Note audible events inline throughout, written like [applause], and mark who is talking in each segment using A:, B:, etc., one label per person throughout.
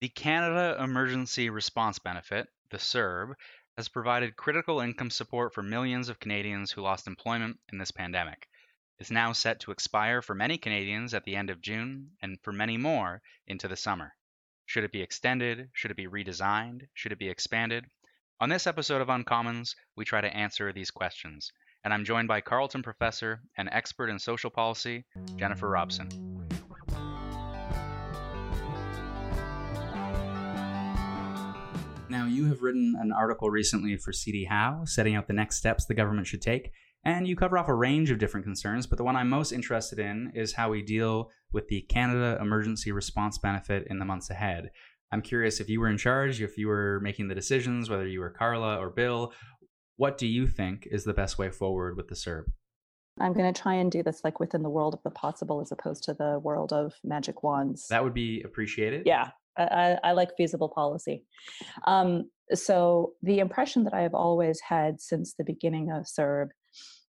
A: The Canada Emergency Response Benefit, the CERB, has provided critical income support for millions of Canadians who lost employment in this pandemic. It's now set to expire for many Canadians at the end of June and for many more into the summer. Should it be extended? Should it be redesigned? Should it be expanded? On this episode of Uncommons, we try to answer these questions, and I'm joined by Carleton professor and expert in social policy, Jennifer Robson. Now, you have written an article recently for CD Howe setting out the next steps the government should take, and you cover off a range of different concerns, but the one I'm most interested in is how we deal with the Canada Emergency Response Benefit in the months ahead. I'm curious if you were in charge, if you were making the decisions, whether you were Carla or Bill, what do you think is the best way forward with the CERB?
B: I'm going to try and do this like within the world of the possible as opposed to the world of magic wands.
A: That would be appreciated.
B: Yeah, I, I like feasible policy. Um, so the impression that I have always had since the beginning of CERB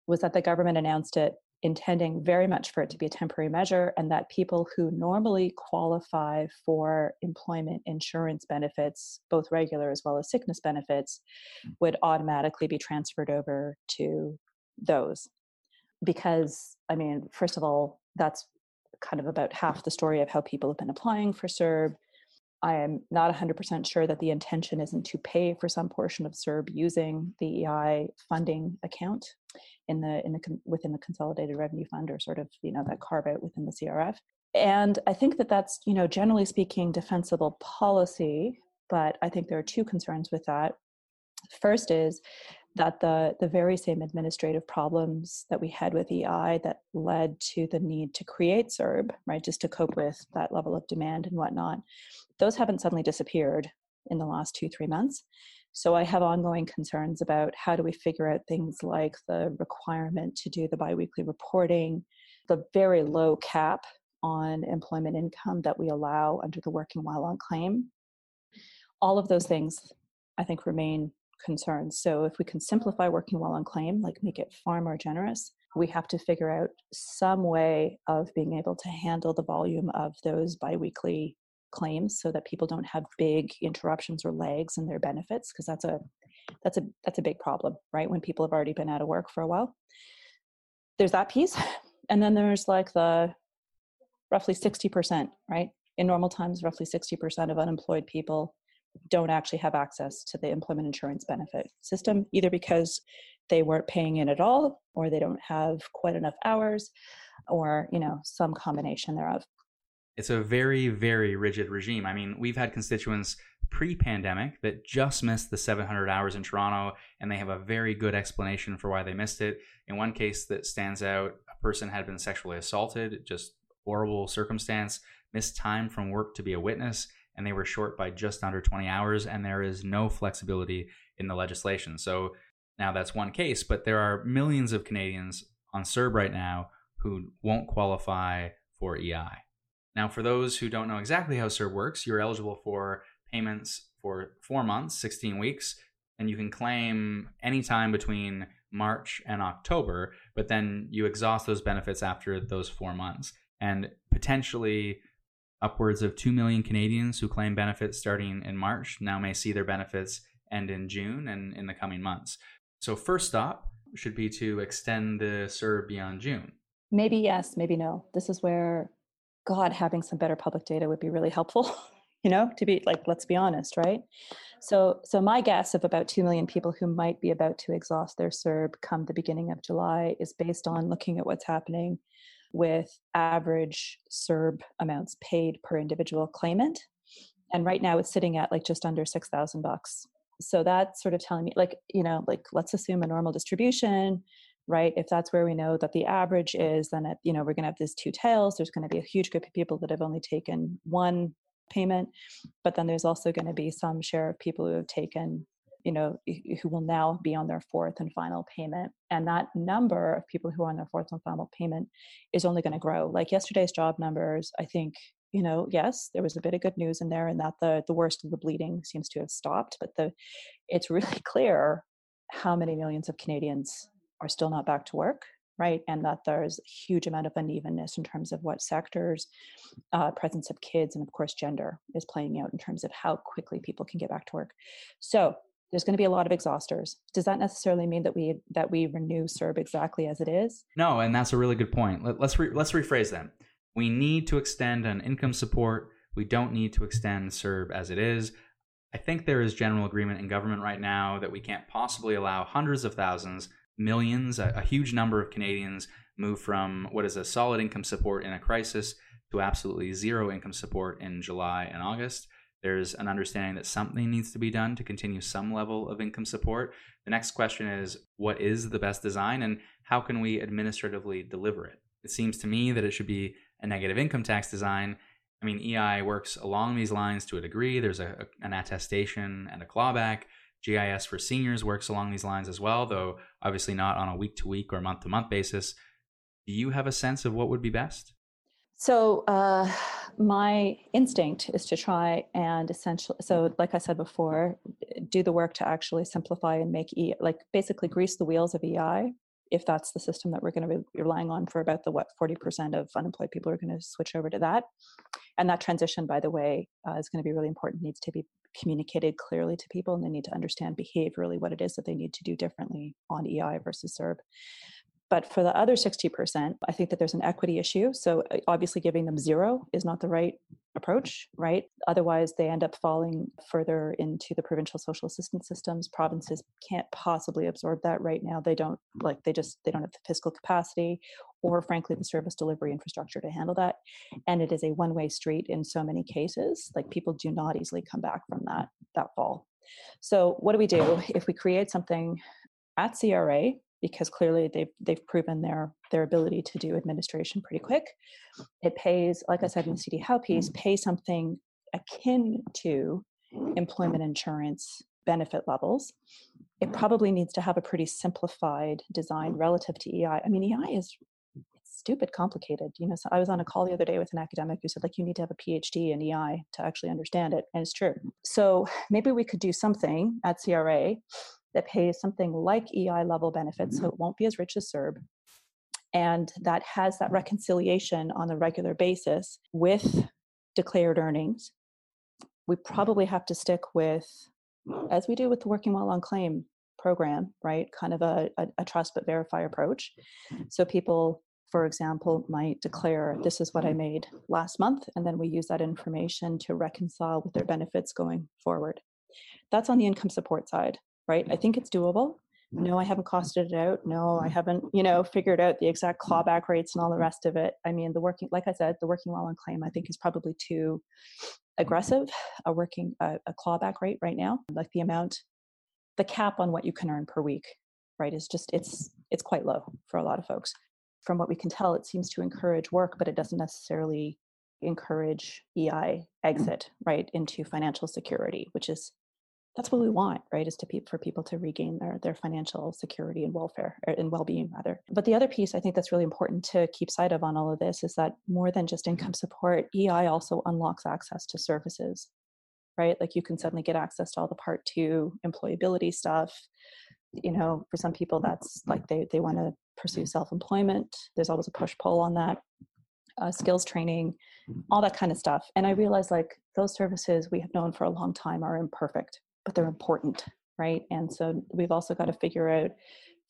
B: was that the government announced it intending very much for it to be a temporary measure and that people who normally qualify for employment insurance benefits, both regular as well as sickness benefits, would automatically be transferred over to those. Because, I mean, first of all, that's kind of about half the story of how people have been applying for CERB. I am not 100% sure that the intention isn't to pay for some portion of CERB using the EI funding account in the in the within the Consolidated Revenue Fund or sort of you know that carve out within the CRF. And I think that that's you know generally speaking defensible policy, but I think there are two concerns with that. First is that the the very same administrative problems that we had with EI that led to the need to create CERB, right, just to cope with that level of demand and whatnot, those haven't suddenly disappeared in the last two, three months. So I have ongoing concerns about how do we figure out things like the requirement to do the biweekly reporting, the very low cap on employment income that we allow under the working while on claim. All of those things, I think, remain concerns. So if we can simplify working while on claim, like make it far more generous, we have to figure out some way of being able to handle the volume of those biweekly claims so that people don't have big interruptions or lags in their benefits because that's a that's a that's a big problem right when people have already been out of work for a while there's that piece [laughs] and then there's like the roughly 60% right in normal times roughly 60% of unemployed people don't actually have access to the employment insurance benefit system either because they weren't paying in at all or they don't have quite enough hours or you know some combination thereof
A: it's a very, very rigid regime. I mean, we've had constituents pre pandemic that just missed the 700 hours in Toronto, and they have a very good explanation for why they missed it. In one case that stands out, a person had been sexually assaulted, just horrible circumstance, missed time from work to be a witness, and they were short by just under 20 hours, and there is no flexibility in the legislation. So now that's one case, but there are millions of Canadians on CERB right now who won't qualify for EI. Now, for those who don't know exactly how CERB works, you're eligible for payments for four months, 16 weeks, and you can claim anytime between March and October, but then you exhaust those benefits after those four months. And potentially upwards of 2 million Canadians who claim benefits starting in March now may see their benefits end in June and in the coming months. So, first stop should be to extend the CERB beyond June.
B: Maybe yes, maybe no. This is where God, having some better public data would be really helpful. [laughs] you know, to be like, let's be honest, right? So, so my guess of about two million people who might be about to exhaust their CERB come the beginning of July is based on looking at what's happening with average CERB amounts paid per individual claimant, and right now it's sitting at like just under six thousand bucks. So that's sort of telling me, like, you know, like let's assume a normal distribution right if that's where we know that the average is then it, you know we're going to have these two tails there's going to be a huge group of people that have only taken one payment but then there's also going to be some share of people who have taken you know who will now be on their fourth and final payment and that number of people who are on their fourth and final payment is only going to grow like yesterday's job numbers i think you know yes there was a bit of good news in there and that the the worst of the bleeding seems to have stopped but the it's really [laughs] clear how many millions of canadians are still not back to work right? And that there's a huge amount of unevenness in terms of what sectors, uh, presence of kids, and of course, gender is playing out in terms of how quickly people can get back to work. So there's going to be a lot of exhausters. Does that necessarily mean that we that we renew CERB exactly as it is?
A: No, and that's a really good point. Let, us re, let's rephrase that. We need to extend an income support. We don't need to extend CERB as it is. I think there is general agreement in government right now that we can't possibly allow hundreds of thousands millions, a, a huge number of Canadians move from what is a solid income support in a crisis to absolutely zero income support in July and August. There's an understanding that something needs to be done to continue some level of income support. The next question is what is the best design and how can we administratively deliver it? It seems to me that it should be a negative income tax design. I mean, EI works along these lines to a degree. There's a, an attestation and a clawback. GIS for seniors works along these lines as well, though obviously not on a week to week or month to month basis. Do you have a sense of what would be best?
B: So, uh, my instinct is to try and essentially, so like I said before, do the work to actually simplify and make E, like basically grease the wheels of EI, if that's the system that we're going to be relying on for about the what 40% of unemployed people are going to switch over to that. And that transition, by the way, uh, is going to be really important, needs to be communicated clearly to people and they need to understand behaviorally what it is that they need to do differently on EI versus CERB. But for the other 60%, I think that there's an equity issue. So uh, obviously giving them zero is not the right approach, right? Otherwise, they end up falling further into the provincial social assistance systems. Provinces can't possibly absorb that right now. They don't like they just they don't have the fiscal capacity or frankly the service delivery infrastructure to handle that. And it is a one-way street in so many cases. Like people do not easily come back from that that fall. So what do we do if we create something at CRA because clearly they've they've proven their their ability to do administration pretty quick. It pays, like I said in the CD Howe piece, mm-hmm. pay something akin to employment insurance benefit levels. It probably needs to have a pretty simplified design relative to EI. I mean, EI is stupid complicated. You know, so I was on a call the other day with an academic who said, like, you need to have a PhD in EI to actually understand it. And it's true. So maybe we could do something at CRA that pays something like EI level benefits, so mm-hmm. it won't be as rich as CERB, and that has that reconciliation on a regular basis with declared earnings. We probably have to stick with, as we do with the Working While on Claim program, right? Kind of a, a, a trust but verify approach. So people for example, might declare, This is what I made last month, and then we use that information to reconcile with their benefits going forward. That's on the income support side right? I think it's doable. Mm. No, I haven't mm. costed it out. No, I mm. haven't, you know, figured out the exact clawback rates and all the rest of it. I mean, the working, like I said, the working while on claim, I think is probably too aggressive. A working a, a clawback rate right now, like the amount, the cap on what you can earn per week, right, is just it's it's quite low for a lot of folks. From what we can tell, it seems to encourage work, but it doesn't necessarily encourage EI exit right into financial security, which is that's what we want right is to pe- for people to regain their their financial security and welfare er, and well-being rather. But the other piece i think that's really important to keep sight of on all of this is that more than just income support ei also unlocks access to services right? Like you can suddenly get access to all the part two employability stuff. You know for some people that's like they they want to pursue self-employment. There's always a push pull on that uh, skills training all that kind of stuff. And i realize like those services we have known for a long time are imperfect but they're important, right? And so we've also got to figure out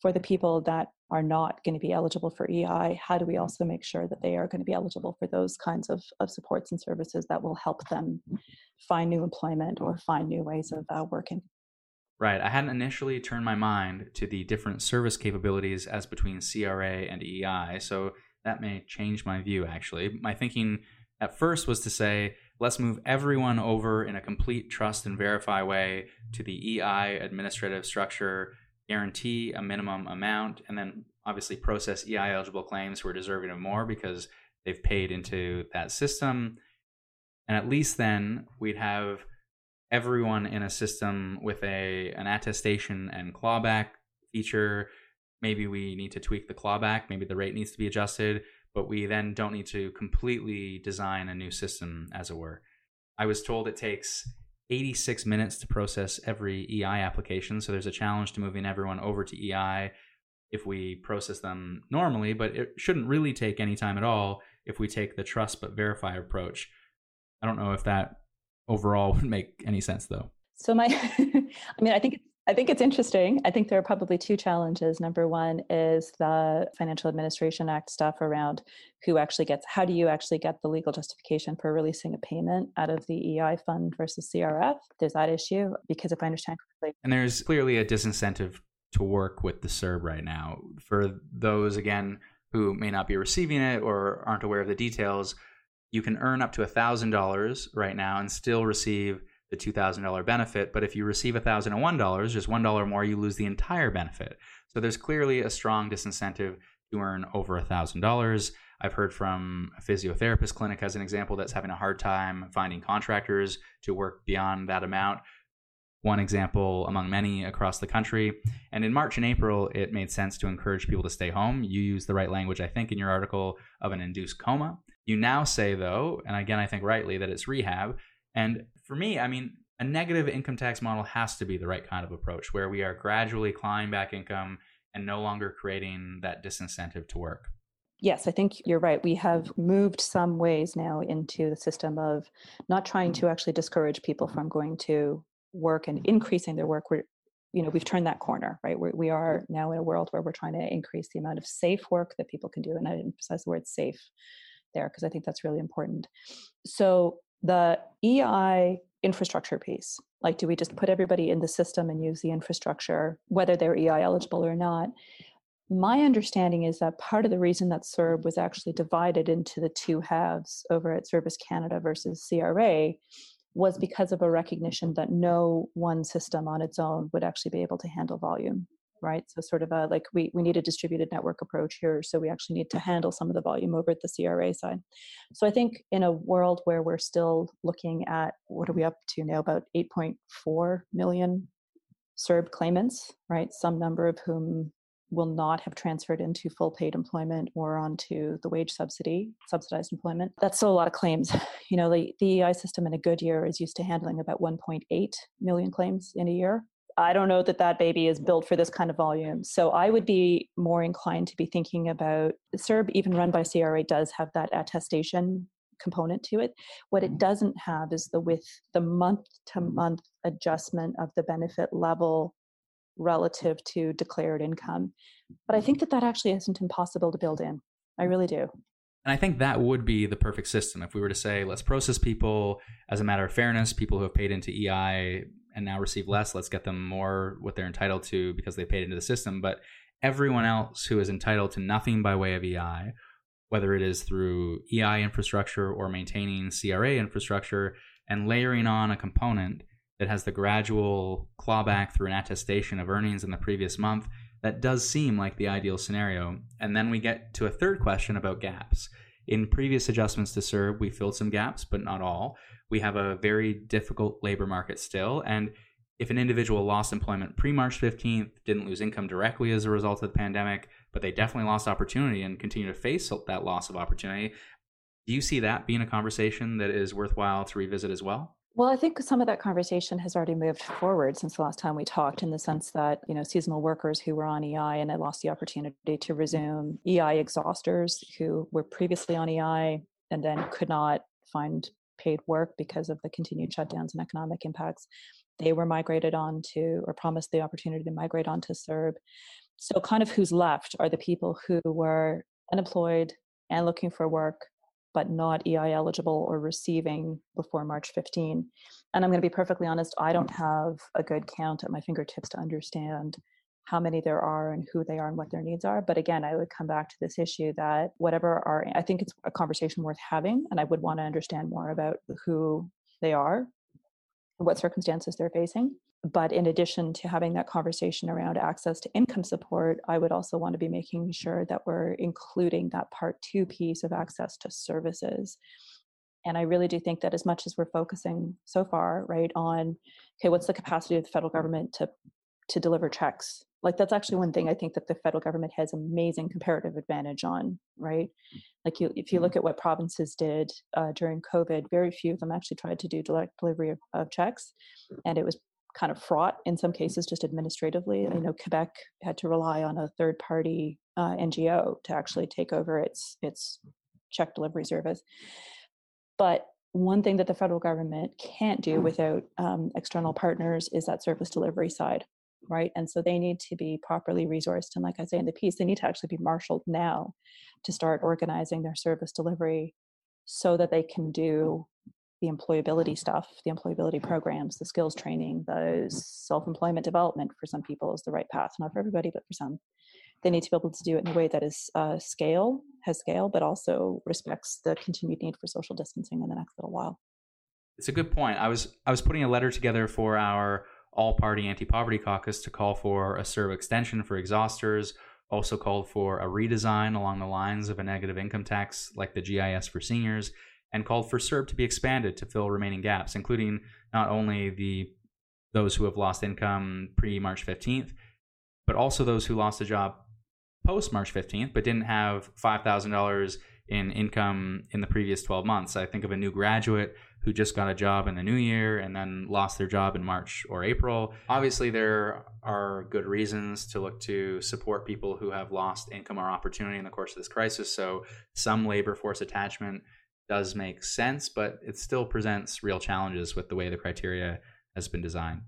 B: for the people that are not going to be eligible for EI, how do we also make sure that they are going to be eligible for those kinds of, of supports and services that will help them find new employment or find new ways of uh, working?
A: Right. I hadn't initially turned my mind to the different service capabilities as between CRA and EI, so that may change my view actually. My thinking at first was to say, let's move everyone over in a complete trust and verify way to the EI administrative structure, guarantee a minimum amount, and then obviously process EI eligible claims who are deserving of more because they've paid into that system. And at least then we'd have everyone in a system with a an attestation and clawback feature. Maybe we need to tweak the clawback, maybe the rate needs to be adjusted but we then don't need to completely design a new system, as it were. I was told it takes 86 minutes to process every EI application, so there's a challenge to moving everyone over to EI. if we process them normally, but it shouldn't really take any time at all if we take the trust but verify approach. I don't know if that overall [laughs] would make any sense though.
B: So my [laughs] I mean I think I think it's interesting. I think there are probably two challenges. Number one is the Financial Administration Act stuff around who actually gets, how do you actually get the legal justification for releasing a payment out of the EI fund versus CRF? There's that issue because if I understand correctly.
A: And there's clearly a disincentive to work with the CERB right now. For those, again, who may not be receiving it or aren't aware of the details, you can earn up to $1,000 right now and still receive the $2,000 benefit. But if you receive $1,001, just $1 more, you lose the entire benefit. So there's clearly a strong disincentive to earn over $1,000. I've heard from a physiotherapist clinic as an example that's having a hard time finding contractors to work beyond that amount. One example among many across the country. And in March and April, it made sense to encourage people to stay home. You use the right language, I think, in your article of an induced coma. You now say, though, and again, I think rightly, that it's rehab. And for me, I mean, a negative income tax model has to be the right kind of approach where we are gradually climbing back income and no longer creating that disincentive to work.
B: Yes, I think you're right. We have moved some ways now into the system of not trying to actually discourage people from going to work and increasing their work. We're, you know, we've turned that corner, right? We're, we are now in a world where we're trying to increase the amount of safe work that people can do. And I emphasize the word safe there because I think that's really important. So the EI infrastructure piece, like do we just put everybody in the system and use the infrastructure, whether they're EI eligible or not? My understanding is that part of the reason that CERB was actually divided into the two halves over at Service Canada versus CRA was because of a recognition that no one system on its own would actually be able to handle volume right? So sort of a like we we need a distributed network approach here, so we actually need to handle some of the volume over at the CRA side. So I think in a world where we're still looking at what are we up to now about 8.4 million CERB claimants, right? Some number of whom will not have transferred into full paid employment or onto the wage subsidy, subsidized employment. That's still a lot of claims. [laughs] You know, the, the EI system in a good year is used to handling about 1.8 million claims in a year. I don't know that that baby is built for this kind of volume. So I would be more inclined to be thinking about CERB, even run by CRA, does have that attestation component to it. What it mm-hmm. doesn't have is the with the month to month adjustment of the benefit level relative to declared income. But I think that that actually isn't impossible to build in. I really do.
A: And I think that would be the perfect system if we were to say, let's process people as a matter of fairness, people who have paid into EI and now receive less. Let's get them more what they're entitled to because they paid into the system. But everyone else who is entitled to nothing by way of EI, whether it is through EI infrastructure or maintaining CRA infrastructure, and layering on a component that has the gradual clawback through an attestation of earnings in the previous month, that does seem like the ideal scenario. And then we get to a third question about gaps. In previous adjustments to CERB, we filled some gaps, but not all we have a very difficult labor market still. And if an individual lost employment pre March 15th, didn't lose income directly as a result of the pandemic, but they definitely lost opportunity and continue to face that loss of opportunity, do you see that being a conversation that is worthwhile to revisit as well?
B: Well, I think some of that conversation has already moved forward since the last time we talked, in the sense that you know seasonal workers who were on EI and had lost the opportunity to mm-hmm. resume, EI exhausters who were previously on EI and then could not find paid work because of the continued shutdowns and economic impacts. They were migrated on to, or promised the opportunity to migrate onto CERB. So, kind of who's left are the people who were unemployed and looking for work, but not EI eligible or receiving before March 15. And I'm going to be perfectly honest, I don't have a good count at my fingertips to understand how many there are and who they are and what their needs are. But again, I would come back to this issue that whatever are, I think it's a conversation worth having, and I would want to understand more about who they are, what circumstances they're facing. But in addition to having that conversation around access to income support, I would also want to be making sure that we're including that part two piece of access to services. And I really do think that as much as we're focusing so far, right, on okay, what's the capacity of the federal government to to deliver checks? Like that's actually one thing i think that the federal government has amazing comparative advantage on right? Like you, if you look at what provinces did uh, during covid very few of them actually tried to do direct delivery of, of checks and it was kind of fraught in some cases just administratively. I know Quebec had to rely on a third party uh, NGO to actually take over its its check delivery service. But one thing that the federal government can't do without um, external partners is that service delivery side, right? And so they need to be properly resourced. And like I say in the piece, they need to actually be marshaled now to start organizing their service delivery so that they can do the employability stuff, the employability programs, the skills training, those self employment development for some people is the right path, not for everybody, but for some. They need to be able to do it in a way that is uh, scale, has scale, but also respects the continued need for social distancing in the next little while.
A: It's a good point. I was I was putting a letter together for our all party anti poverty caucus to call for a CERB extension for exhausters, also called for a redesign along the lines of a negative income tax like the GIS for seniors, and called for CERB to be expanded to fill remaining gaps, including not only the those who have lost income pre March 15th, but also those who lost a job post March 15th but didn't have $5,000 in income in the previous 12 months. I think of a new graduate who just got a job in the new year and then lost their job in March or April. Obviously, there are good reasons to look to support people who have lost income or opportunity in the course of this crisis. So, some labor force attachment does make sense, but it still presents real challenges with the way the criteria has been designed.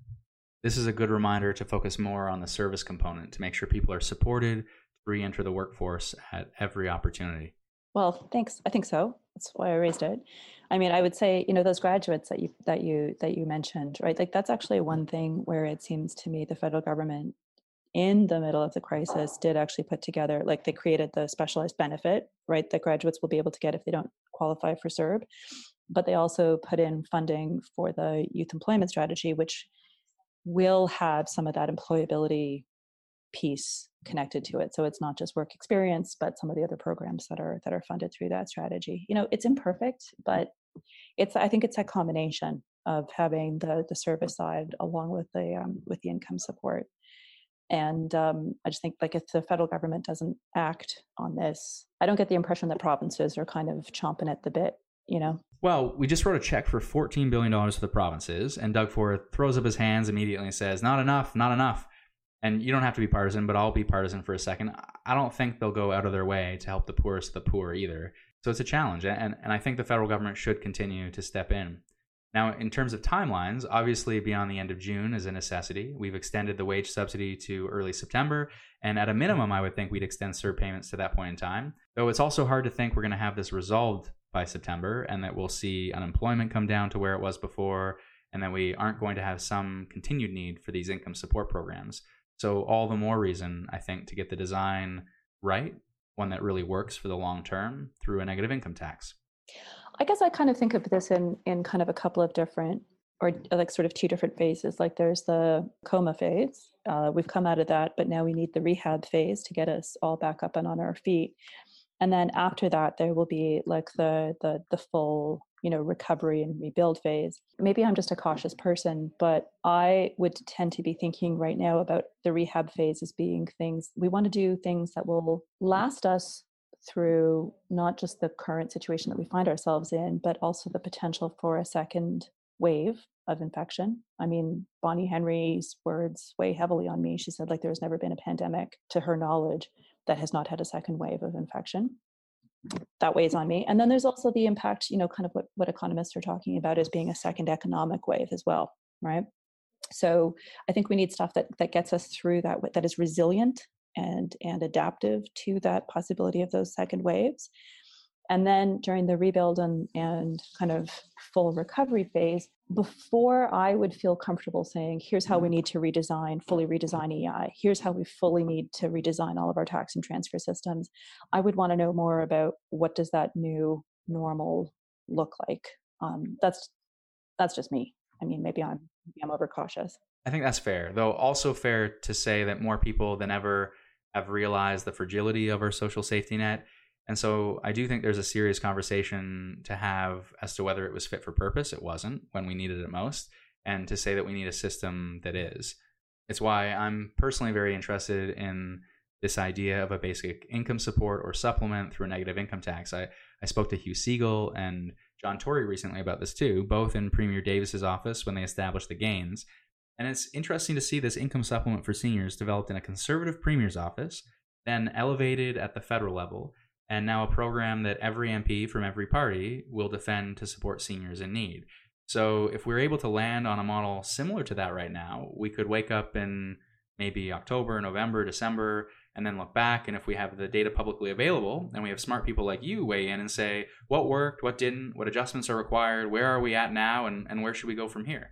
A: This is a good reminder to focus more on the service component to make sure people are supported to re enter the workforce at every opportunity.
B: Well, thanks. I think so. That's why I raised it. I mean, I would say, you know, those graduates that you that you that you mentioned, right? Like that's actually one thing where it seems to me the federal government in the middle of the crisis did actually put together like they created the specialized benefit right that graduates will be able to get if they don't qualify for CERB but they also put in funding for the youth employment strategy which will have some of that employability piece connected to it. So it's not just work experience but some of the other programs that are that are funded through that strategy. You know it's imperfect but it's i think it's a combination of having the the service side along with the um, with the income support and um, I just think like if the federal government doesn't act on this, I don't get the impression that provinces are kind of chomping at the bit, you know?
A: Well, we just wrote a check for $14 billion for the provinces, and Doug Ford throws up his hands immediately and says, Not enough, not enough. And you don't have to be partisan, but I'll be partisan for a second. I don't think they'll go out of their way to help the poorest of the poor either. So it's a challenge, and, and I think the federal government should continue to step in. Now, in terms of timelines, obviously beyond the end of June is a necessity. We've extended the wage subsidy to early September, and at a minimum, I would think we'd extend CERB payments to that point in time. Though it's also hard to think we're going to have this resolved by September and that we'll see unemployment come down to where it was before, and that we aren't going to have some continued need for these income support programs. So, all the more reason, I think, to get the design right, one that really works for the long term through a negative income tax.
B: I guess I kind of think of this in in kind of a couple of different or like sort of two different phases. Like there's the coma phase. Uh, we've come out of that, but now we need the rehab phase to get us all back up and on our feet. And then after that, there will be like the the the full you know recovery and rebuild phase. Maybe I'm just a cautious person, but I would tend to be thinking right now about the rehab phase as being things we want to do things that will last us through not just the current situation that we find ourselves in, but also the potential for a second wave of infection. I mean, Bonnie Henry's words weigh heavily on me. She said, like, there's never been a pandemic, to her knowledge, that has not had a second wave of infection. That weighs on me. And then there's also the impact, you know, kind of what, what economists are talking about as being a second economic wave as well, right? So I think we need stuff that that gets us through that that is resilient and and adaptive to that possibility of those second waves. And then during the rebuild and, and kind of full recovery phase before i would feel comfortable saying here's how we need to redesign fully redesign ei here's how we fully need to redesign all of our tax and transfer systems i would want to know more about what does that new normal look like? Um, that's that's just me. I mean maybe i'm maybe i'm overcautious
A: i think that's fair though also fair to say that more people than ever have realized the fragility of our social safety net. And so I do think there's a serious conversation to have as to whether it was fit for purpose. It wasn't when we needed it most, and to say that we need a system that is. It's why I'm personally very interested in this idea of a basic income support or supplement through a negative income tax. I, I spoke to Hugh Segal and John Tory recently about this too, both in Premier Davis's office when they established the GAINS. And it's interesting to see this income supplement for seniors developed in a conservative premier's office, then elevated at the federal level, and now a program that every MP from every party will defend to support seniors in need. So if we're able to land on a model similar to that right now, we could wake up in maybe October, November, December, and then look back. And if we have the data publicly available and we have smart people like you weigh in and say what worked, what didn't, what adjustments are required, where are we at now, and, and where should we go from here?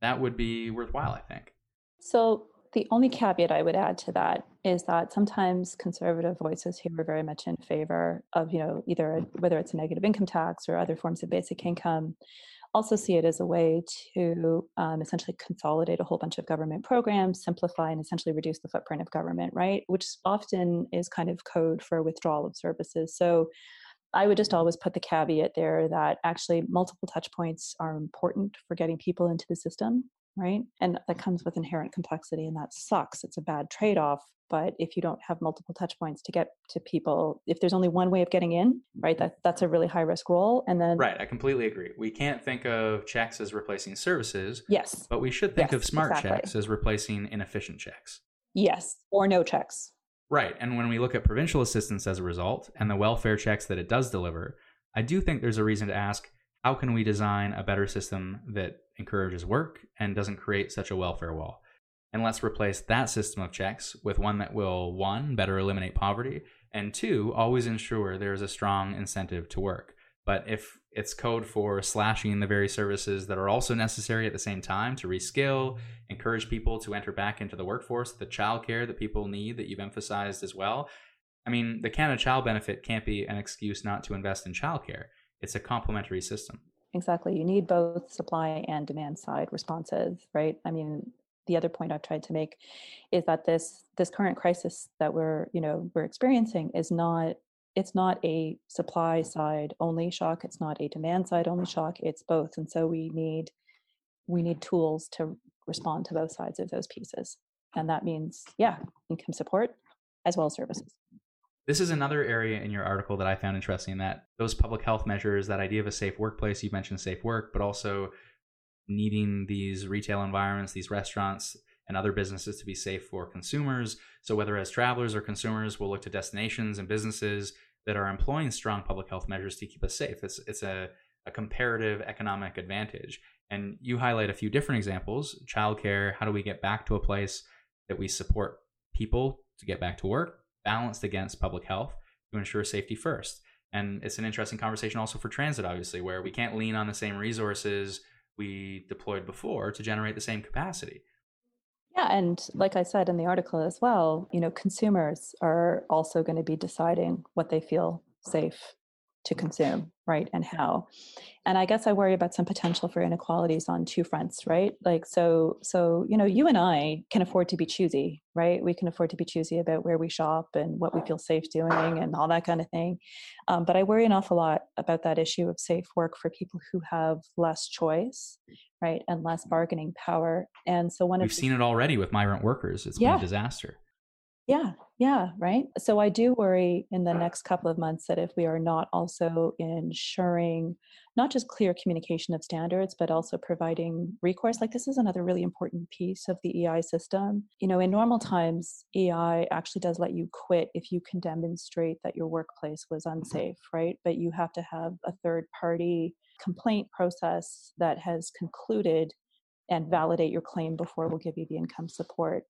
A: That would be worthwhile, I think.
B: So, the only caveat I would add to that is that sometimes conservative voices here are very much in favor of, you know, either whether it's a negative income tax or other forms of basic income also see it as a way to um, essentially consolidate a whole bunch of government programs, simplify and essentially reduce the footprint of government, right? Which often is kind of code for withdrawal of services. So I would just always put the caveat there that actually multiple touch points are important for getting people into the system, right? And that comes with inherent complexity, and that sucks. It's a bad trade off but if you don't have multiple touch points to get to people if there's only one way of getting in right mm-hmm. that that's a really high risk role and then
A: right i completely agree we can't think of checks as replacing services
B: yes
A: but we should think
B: yes,
A: of smart
B: exactly.
A: checks as replacing inefficient checks
B: yes or no checks
A: right and when we look at provincial assistance as a result and the welfare checks that it does deliver i do think there's a reason to ask how can we design a better system that encourages work and doesn't create such a welfare wall and let's replace that system of checks with one that will, one, better eliminate poverty, and two, always ensure there is a strong incentive to work. But if it's code for slashing the very services that are also necessary at the same time to reskill, encourage people to enter back into the workforce, the childcare that people need that you've emphasized as well. I mean, the Canada Child Benefit can't be an excuse not to invest in childcare. It's a complementary system.
B: Exactly. You need both supply and demand side responses, right? I mean, the other point I've tried to make is that this this current crisis that we're you know we're experiencing is not it's not a supply side only shock it's not a demand side only shock it's both and so we need we need tools to respond to both sides of those pieces and that means yeah income support as well as services
A: this is another area in your article that i found interesting that those public health measures that idea of a safe workplace you mentioned safe work but also needing these retail environments, these restaurants, and other businesses to be safe for consumers. So, whether as travelers or consumers, we'll look to destinations and businesses that are employing strong public health measures to keep us safe. It's, it's a, a comparative economic advantage. And you highlight a few different examples childcare, how do we get back to a place that we support people to get back to work, balanced against public health to ensure safety first. And it's an interesting conversation also for transit, obviously, where we can't lean on the same resources we deployed before to generate the same capacity.
B: Yeah, and like I said in the article as well, you know, consumers are also going to be deciding what they feel safe to consume, right? And how. And I guess I worry about some potential for inequalities on two fronts, right? Like so so you know, you and I can afford to be choosy, right? We can afford to be choosy about where we shop and what we feel safe doing and all that kind of thing. Um, but I worry an awful lot about that issue of safe work for people who have less choice, right, and less bargaining power. And so one
A: we've
B: of
A: seen it already with migrant workers. It's yeah. been a disaster.
B: Yeah, yeah, right. So I do worry in the uh-huh. next couple of months that if we are not also ensuring not just clear communication of standards, but also providing recourse, like this is another really important piece of the EI system. You know, in normal times, EI actually does let you quit if you can demonstrate that your workplace was mm-hmm. unsafe, right? But you have to have a third party complaint process that has concluded and validate your claim before we'll give you the income support.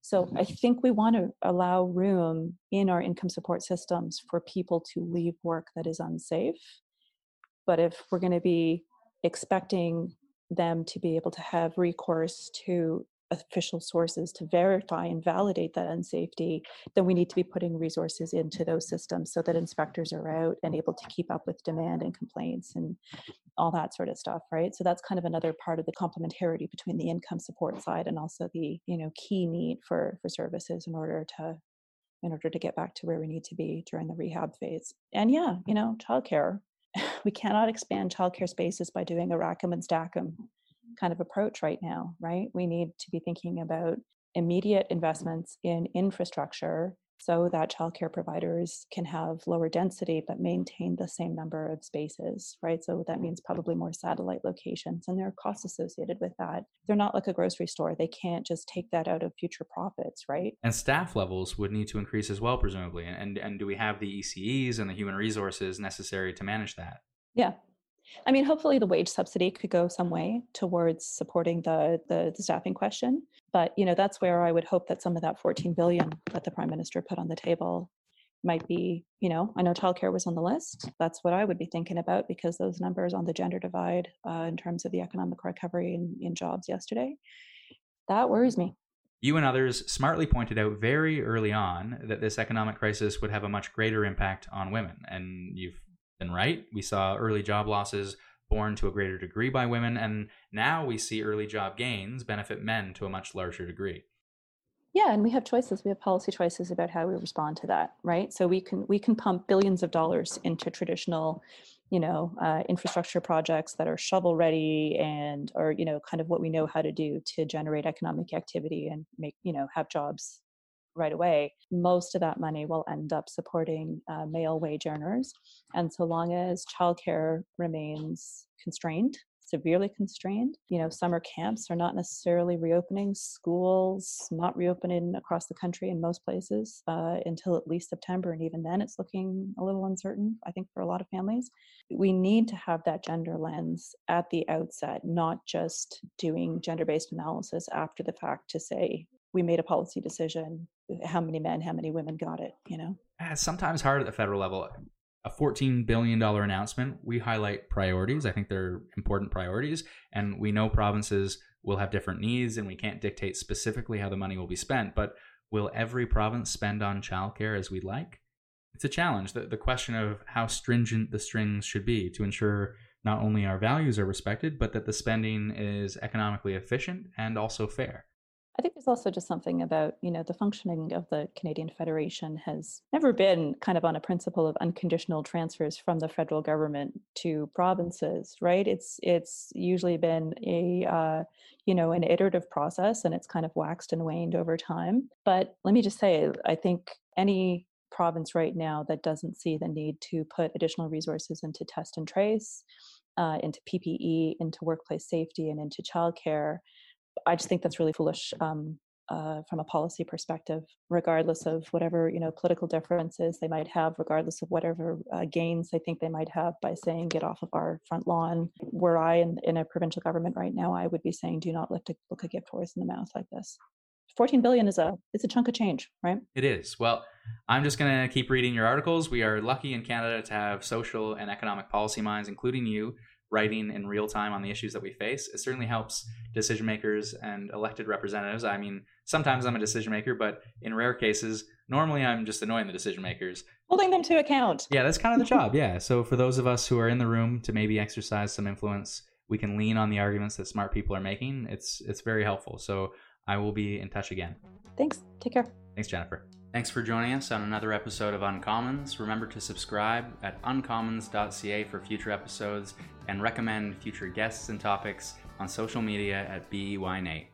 B: So mm-hmm. I think we want to allow room in our income support systems for people to leave work that is unsafe. But if we're going to be expecting them to be able to have recourse to official sources to verify and validate that unsafety, then we need to be putting resources into those systems so that inspectors are out and able to keep up with demand and complaints and all that sort of stuff, right? So that's kind of another part of the complementarity between the income support side and also the, you know, key need for for services in order to in order to get back to where we need to be during the rehab phase. And yeah, you know, childcare. [laughs] We cannot expand childcare spaces by doing a rack 'em and stack 'em kind of approach right now, right? We need to be thinking about immediate investments in infrastructure so that childcare providers can have lower density but maintain the same number of spaces, right? So that means probably more satellite locations, and there are costs associated with that. They're not like a grocery store; they can't just take that out of future profits, right?
A: And staff levels would need to increase as well, presumably. And and do we have the ECEs and the human resources necessary to manage that?
B: Yeah, I mean, hopefully the wage subsidy could go some way towards supporting the, the, the staffing question. But you know, that's where I would hope that some of that 14 billion that the prime minister put on the table might be, you know, I know childcare was on the list. That's what I would be thinking about because those numbers on the gender divide uh, in terms of the economic recovery in, in jobs yesterday, that worries me.
A: You and others smartly pointed out very early on that this economic crisis would have a much greater impact on women, and you've right. We saw early job losses borne to a greater degree by women, and now we see early job gains benefit men to a much larger degree.
B: Yeah, and we have choices. We have policy choices about how we respond to that, right? So we can we can pump billions of dollars into traditional, you know, uh, infrastructure projects that are shovel ready and or you know kind of what we know how to do to generate economic activity and make you know have jobs right away, most of that money will end up supporting uh, male wage earners. And so long as childcare remains constrained, severely constrained, you know, summer camps are not necessarily reopening, schools not reopening across the country in most places uh, until at least September. And even then, it's looking a little uncertain, I think, for a lot of families. We need to have that gender lens at the outset, not just doing gender based analysis after the fact to say, we made a policy decision uh, how many men how many women got it you know?
A: It's sometimes hard at the federal level a $14 billion announcement we highlight priorities i think they're important priorities and we know provinces will have different needs and we can't dictate specifically how the money will be spent but will every province spend on childcare as we'd like? It's a challenge the, the question of how stringent the strings should be to ensure not only our values are respected but that the spending is economically efficient and also fair
B: I think there's also just something about, you know, the functioning of the Canadian Federation has never been kind of on a principle of unconditional transfers from the federal government to provinces, right? It's it's usually been a uh, you know an iterative process, and it's kind of waxed and waned over time. But let me just say, I think any province right now that doesn't see the need to put additional resources into test and trace, uh, into PPE, into workplace safety, and into childcare I just think that's really foolish um, uh, from a policy perspective, regardless of whatever you know political differences they might have, regardless of whatever uh, gains they think they might have by saying "get off of our front lawn." Were I in, in a provincial government right now, I would be saying, "Do not lift a, look a gift horse in the mouth like this." 14 billion is a it's a chunk of change right
A: it is well i'm just going to keep reading your articles we are lucky in canada to have social and economic policy minds including you writing in real time on the issues that we face. It certainly helps decision makers and elected representatives. I mean, sometimes I'm a decision maker, but in rare cases, normally I'm just annoying the decision makers.
B: Holding them to account.
A: Yeah, that's kind of the [laughs] job. Yeah. So for those of us who are in the room to maybe exercise some influence, we can lean on the arguments that smart people are making. It's it's very helpful. So I will be in touch again.
B: Thanks. Take care.
A: Thanks, Jennifer. Thanks for joining us on another episode of Uncommons. Remember to subscribe at uncommons.ca for future episodes and recommend future guests and topics on social media at BEYNate.